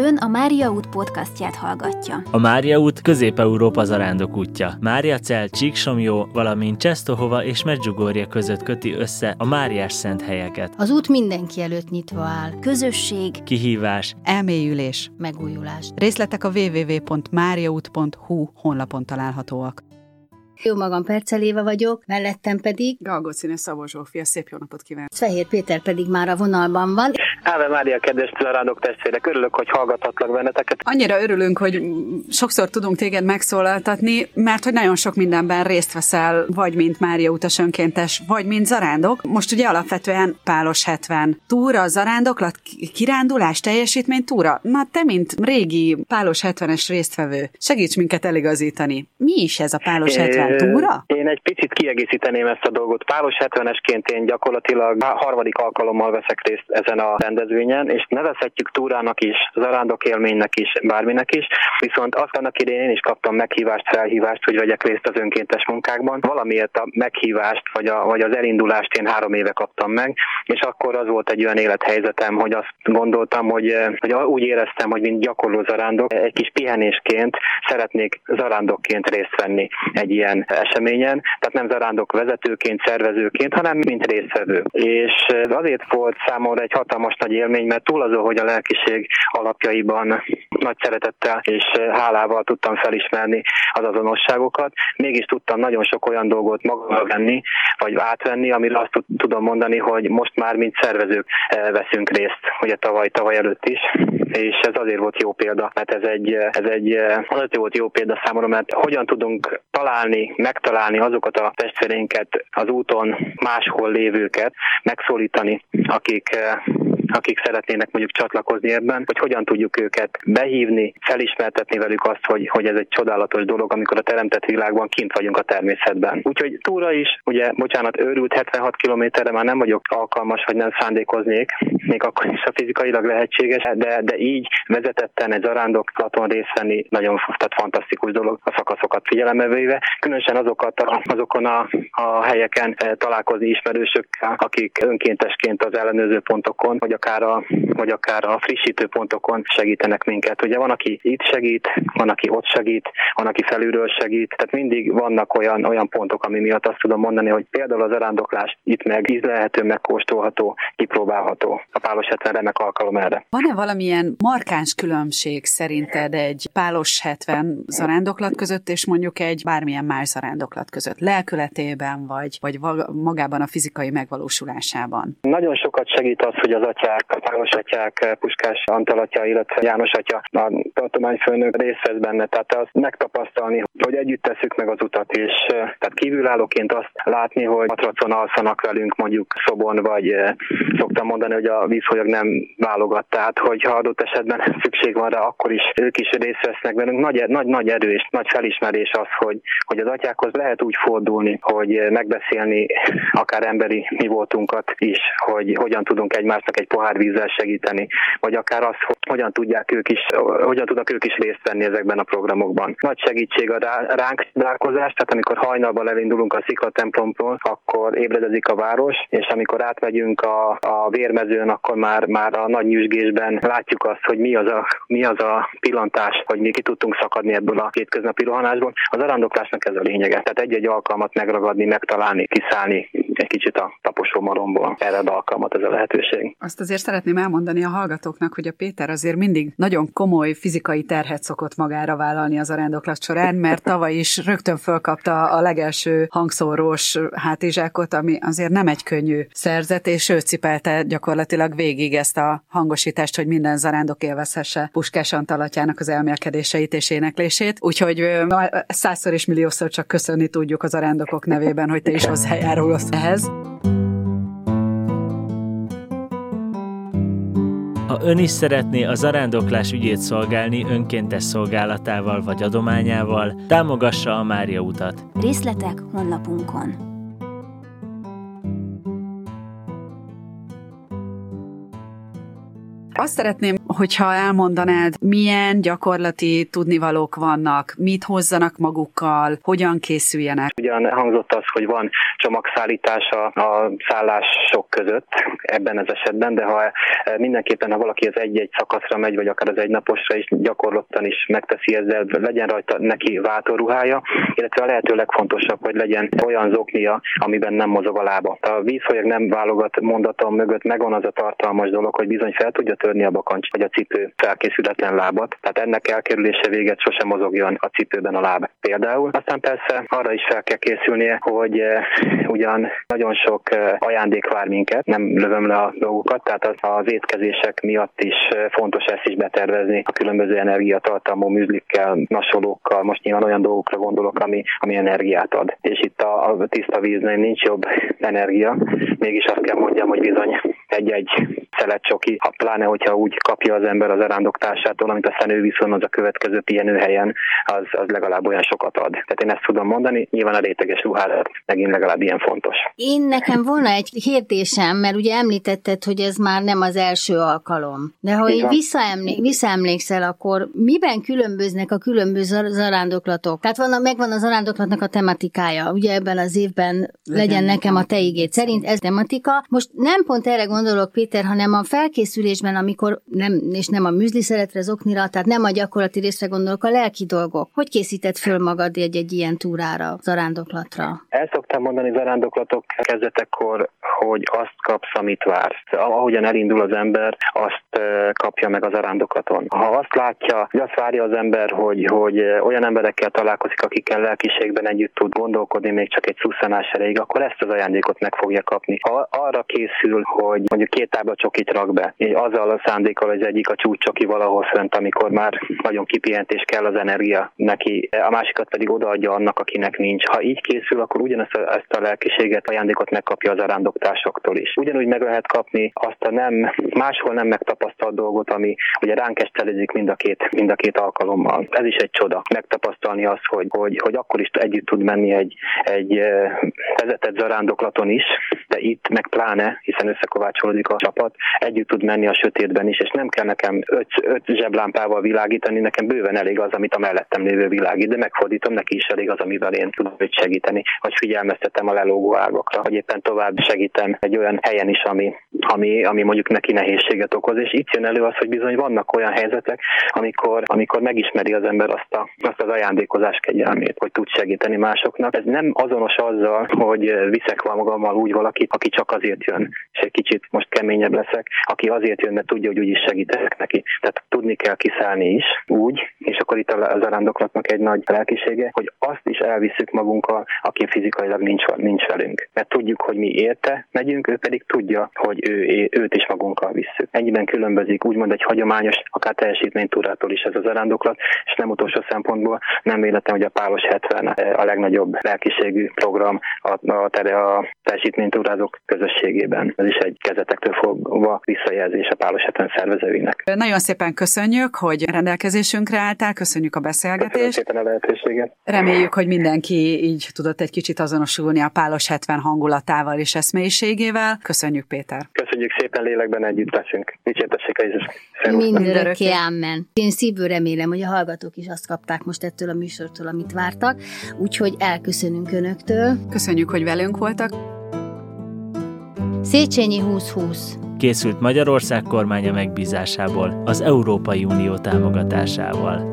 Ön a Mária út podcastját hallgatja. A Mária út Közép-Európa zarándok útja. Mária Cel, Csíksomjó, valamint Csesztohova és Medjugorje között köti össze a Máriás szent helyeket. Az út mindenki előtt nyitva áll. Közösség, Kihívás, elmélyülés. Megújulás. Részletek a www.mariaút.hu honlapon találhatóak. Jó magam Perceléva vagyok, mellettem pedig Galgocine Szabó Zsófia, szép jó napot kívánok! Fehér Péter pedig már a vonalban van. Áve Mária, kedves zarándok testvérek, örülök, hogy hallgathatlak benneteket. Annyira örülünk, hogy sokszor tudunk téged megszólaltatni, mert hogy nagyon sok mindenben részt veszel, vagy mint Mária utas önkéntes, vagy mint zarándok. Most ugye alapvetően Pálos 70 túra, zarándoklat, kirándulás, teljesítmény túra. Na te, mint régi Pálos 70-es résztvevő, segíts minket eligazítani. Mi is ez a Pálos 70 túra? Egy picit kiegészíteném ezt a dolgot. Pálos 70-esként én gyakorlatilag harmadik alkalommal veszek részt ezen a rendezvényen, és nevezhetjük túrának is, zarándok élménynek is, bárminek is, viszont azt annak idején én is kaptam meghívást, felhívást, hogy vegyek részt az önkéntes munkákban. Valamiért a meghívást, vagy, a, vagy az elindulást én három éve kaptam meg, és akkor az volt egy olyan élethelyzetem, hogy azt gondoltam, hogy, hogy úgy éreztem, hogy mint gyakorló zarándok, egy kis pihenésként szeretnék zarándokként részt venni egy ilyen eseményen, tehát nem zarándok vezetőként, szervezőként, hanem mint résztvevő. És azért volt számomra egy hatalmas nagy élmény, mert túl azon, hogy a lelkiség alapjaiban nagy szeretettel és hálával tudtam felismerni az azonosságokat, mégis tudtam nagyon sok olyan dolgot magamra venni, vagy átvenni, amire azt tudom mondani, hogy most már mint szervezők veszünk részt, ugye tavaly, tavaly előtt is, és ez azért volt jó példa, mert ez egy, ez egy azért volt jó példa számomra, mert hogyan tudunk találni, megtalálni azokat a testvérénket az úton máshol lévőket, megszólítani, akik akik szeretnének mondjuk csatlakozni ebben, hogy hogyan tudjuk őket behívni, felismertetni velük azt, hogy, hogy ez egy csodálatos dolog, amikor a teremtett világban kint vagyunk a természetben. Úgyhogy túra is, ugye, bocsánat, őrült 76 kilométerre már nem vagyok alkalmas, hogy nem szándékoznék, még akkor is a fizikailag lehetséges, de, de így vezetetten egy zarándoklaton részt venni nagyon tehát fantasztikus dolog a szakaszokat figyelembe véve, különösen azokat a, azokon a, a helyeken találkozni ismerősökkel, akik önkéntesként az ellenőrző pontokon, vagy akár a, vagy akár a frissítő pontokon segítenek minket. Ugye van, aki itt segít, van, aki ott segít, van, aki felülről segít, tehát mindig vannak olyan, olyan pontok, ami miatt azt tudom mondani, hogy például az arándoklás itt meg ízlelhető, megkóstolható, kipróbálható. A pálos 70 remek alkalom erre. Van-e valamilyen markáns különbség szerinted egy pálos 70 zarándoklat között, és mondjuk egy bármilyen más zarándoklat között? Lelkületében, vagy, vagy magában a fizikai megvalósulásában? Nagyon sokat segít az, hogy az atyák Páros atyák, Puskás Antal atya, illetve János atya, a tartományfőnök részt vesz benne. Tehát azt megtapasztalni, hogy együtt tesszük meg az utat, és tehát kívülállóként azt látni, hogy matracon alszanak velünk mondjuk szobon, vagy szoktam mondani, hogy a vízfolyag nem válogat. Tehát, hogyha adott esetben szükség van rá, akkor is ők is részt vesznek velünk. Nagy, nagy, nagy erő és nagy felismerés az, hogy, hogy az atyákhoz lehet úgy fordulni, hogy megbeszélni akár emberi mi voltunkat is, hogy hogyan tudunk egymásnak egy pohár vízzel segíteni, vagy akár az, hogy hogyan tudják ők is, hogyan tudnak ők is részt venni ezekben a programokban. Nagy segítség a ránk dálkozás, tehát amikor hajnalban elindulunk a Szikla templomról, akkor ébredezik a város, és amikor átmegyünk a, a vérmezőn, akkor már, már a nagy nyüzsgésben látjuk azt, hogy mi az, a, mi az a pillantás, hogy mi ki tudtunk szakadni ebből a kétköznapi rohanásból. Az arandoklásnak ez a lényege. Tehát egy-egy alkalmat megragadni, megtalálni, kiszállni egy kicsit a taposó maromból. Erre ad alkalmat ez a lehetőség. Azt azért szeretném elmondani a hallgatóknak, hogy a Péter azért mindig nagyon komoly fizikai terhet szokott magára vállalni az arándoklat során, mert tavaly is rögtön fölkapta a legelső hangszórós hátizsákot, ami azért nem egy könnyű szerzet, és ő cipelte gyakorlatilag végig ezt a hangosítást, hogy minden zarándok élvezhesse Puskás Antalatjának az elmélkedéseit és éneklését. Úgyhogy százszor és milliószor csak köszönni tudjuk az arándokok nevében, hogy te is hozzájárulsz ehhez. Ha ön is szeretné a zarándoklás ügyét szolgálni önkéntes szolgálatával vagy adományával, támogassa a Mária utat. Részletek honlapunkon. Azt szeretném, hogyha elmondanád, milyen gyakorlati tudnivalók vannak, mit hozzanak magukkal, hogyan készüljenek. Ugyan hangzott az, hogy van csomagszállítása a szállások között ebben az esetben, de ha mindenképpen, ha valaki az egy-egy szakaszra megy, vagy akár az egynaposra is gyakorlottan is megteszi ezzel, legyen rajta neki váltóruhája, illetve a lehető legfontosabb, hogy legyen olyan zoknia, amiben nem mozog a lába. A vízfolyag nem válogat mondatom mögött megvan az a tartalmas dolog, hogy bizony fel tudja törni a bakancs vagy a cipő felkészületlen lábat. Tehát ennek elkerülése véget sosem mozogjon a cipőben a láb. Például. Aztán persze arra is fel kell készülnie, hogy eh, ugyan nagyon sok eh, ajándék vár minket, nem lövöm le a dolgokat, tehát az, az étkezések miatt is eh, fontos ezt is betervezni a különböző energiatartalmú műzlikkel, nasolókkal, most nyilván olyan dolgokra gondolok, ami, ami energiát ad. És itt a, a tiszta víznél nincs jobb energia, mégis azt kell mondjam, hogy bizony egy-egy szelet csoki, ha pláne, hogyha úgy kapja az ember az arándoktársától, amit aztán ő viszont az a következő pihenőhelyen, az, az legalább olyan sokat ad. Tehát én ezt tudom mondani, nyilván a réteges ruházat megint legalább ilyen fontos. Én nekem volna egy kérdésem, mert ugye említetted, hogy ez már nem az első alkalom. De ha így visszaemlék, visszaemlékszel, akkor miben különböznek a különböző zarándoklatok? Tehát van, megvan az zarándoklatnak a tematikája. Ugye ebben az évben legyen, legyen nekem a te igét szerint, ez tematika. Most nem pont erre gondolok, Péter, hanem a felkészülésben, amikor nem, és nem a műzli szeretre, az oknira, tehát nem a gyakorlati részre gondolok, a lelki dolgok. Hogy készített föl magad egy-egy ilyen túrára, zarándoklatra? El szoktam mondani zarándoklatok kezdetekor, hogy azt kapsz, amit vársz. Ahogyan elindul az ember, azt kapja meg az zarándoklaton. Ha azt látja, hogy azt várja az ember, hogy, hogy olyan emberekkel találkozik, akikkel lelkiségben együtt tud gondolkodni, még csak egy szuszanás elég, akkor ezt az ajándékot meg fogja kapni. Ha arra készül, hogy mondjuk két tábla csokit rak be, így azzal a szándékkal, hogy az egyik a csúcs csoki valahol fönt, amikor már nagyon kipihent és kell az energia neki, a másikat pedig odaadja annak, akinek nincs. Ha így készül, akkor ugyanezt a, ezt a lelkiséget, ajándékot megkapja az arándoktásoktól is. Ugyanúgy meg lehet kapni azt a nem, máshol nem megtapasztalt dolgot, ami ugye ránk estelezik mind a két, mind a két alkalommal. Ez is egy csoda. Megtapasztalni azt, hogy, hogy, hogy akkor is együtt tud menni egy, egy vezetett zarándoklaton is, de itt meg pláne, hiszen összekovácsolódik a csapat, együtt tud menni a sötétben is, és nem kell nekem öt, öt zseblámpával világítani, nekem bőven elég az, amit a mellettem lévő világít, de megfordítom, neki is elég az, amivel én tudom őt segíteni, vagy figyelmeztetem a lelógó ágakra, vagy éppen tovább segítem egy olyan helyen is, ami, ami, ami mondjuk neki nehézséget okoz, és itt jön elő az, hogy bizony vannak olyan helyzetek, amikor, amikor megismeri az ember azt, a, azt az ajándékozás kegyelmét, hogy tud segíteni másoknak. Ez nem azonos azzal, hogy viszek magammal úgy valakit, aki csak azért jön, és egy kicsit most keményebb leszek, aki azért jön, mert tudja, hogy úgyis segítek neki. Tehát tudni kell kiszállni is úgy, és akkor itt az arándoklatnak egy nagy lelkisége, hogy azt is elviszük magunkkal, aki fizikailag nincs, nincs velünk. Mert tudjuk, hogy mi érte megyünk, ő pedig tudja, hogy ő, őt is magunkkal visszük. Ennyiben különbözik úgymond egy hagyományos, akár teljesítménytúrától is ez az arándoklat, és nem utolsó szempontból nem véletlen, hogy a Pálos 70 a legnagyobb lelkiségű program a, a, a teljesítménytúrázók közösségében. Ez is egy kezetektől fogva visszajelzés a Pálos 70 szervezőinek. Nagyon szépen köszönjük, hogy rendelkezésünkre álltál, köszönjük a beszélgetést. Köszönjük szépen a lehetőséget. Reméljük, hogy mindenki így tudott egy kicsit azonosulni a Pálos 70 hangulatával és eszmélyiségével. Köszönjük, Péter. Köszönjük szépen, lélekben együtt leszünk. Dicsértessék a Jézus. Mindörökké, amen. Én szívből remélem, hogy a hallgatók is azt kapták most ettől a műsortól, amit vártak, úgyhogy elköszönünk Önöktől. Köszönjük, hogy velünk voltak. Széchenyi 2020 készült Magyarország kormánya megbízásából az Európai Unió támogatásával.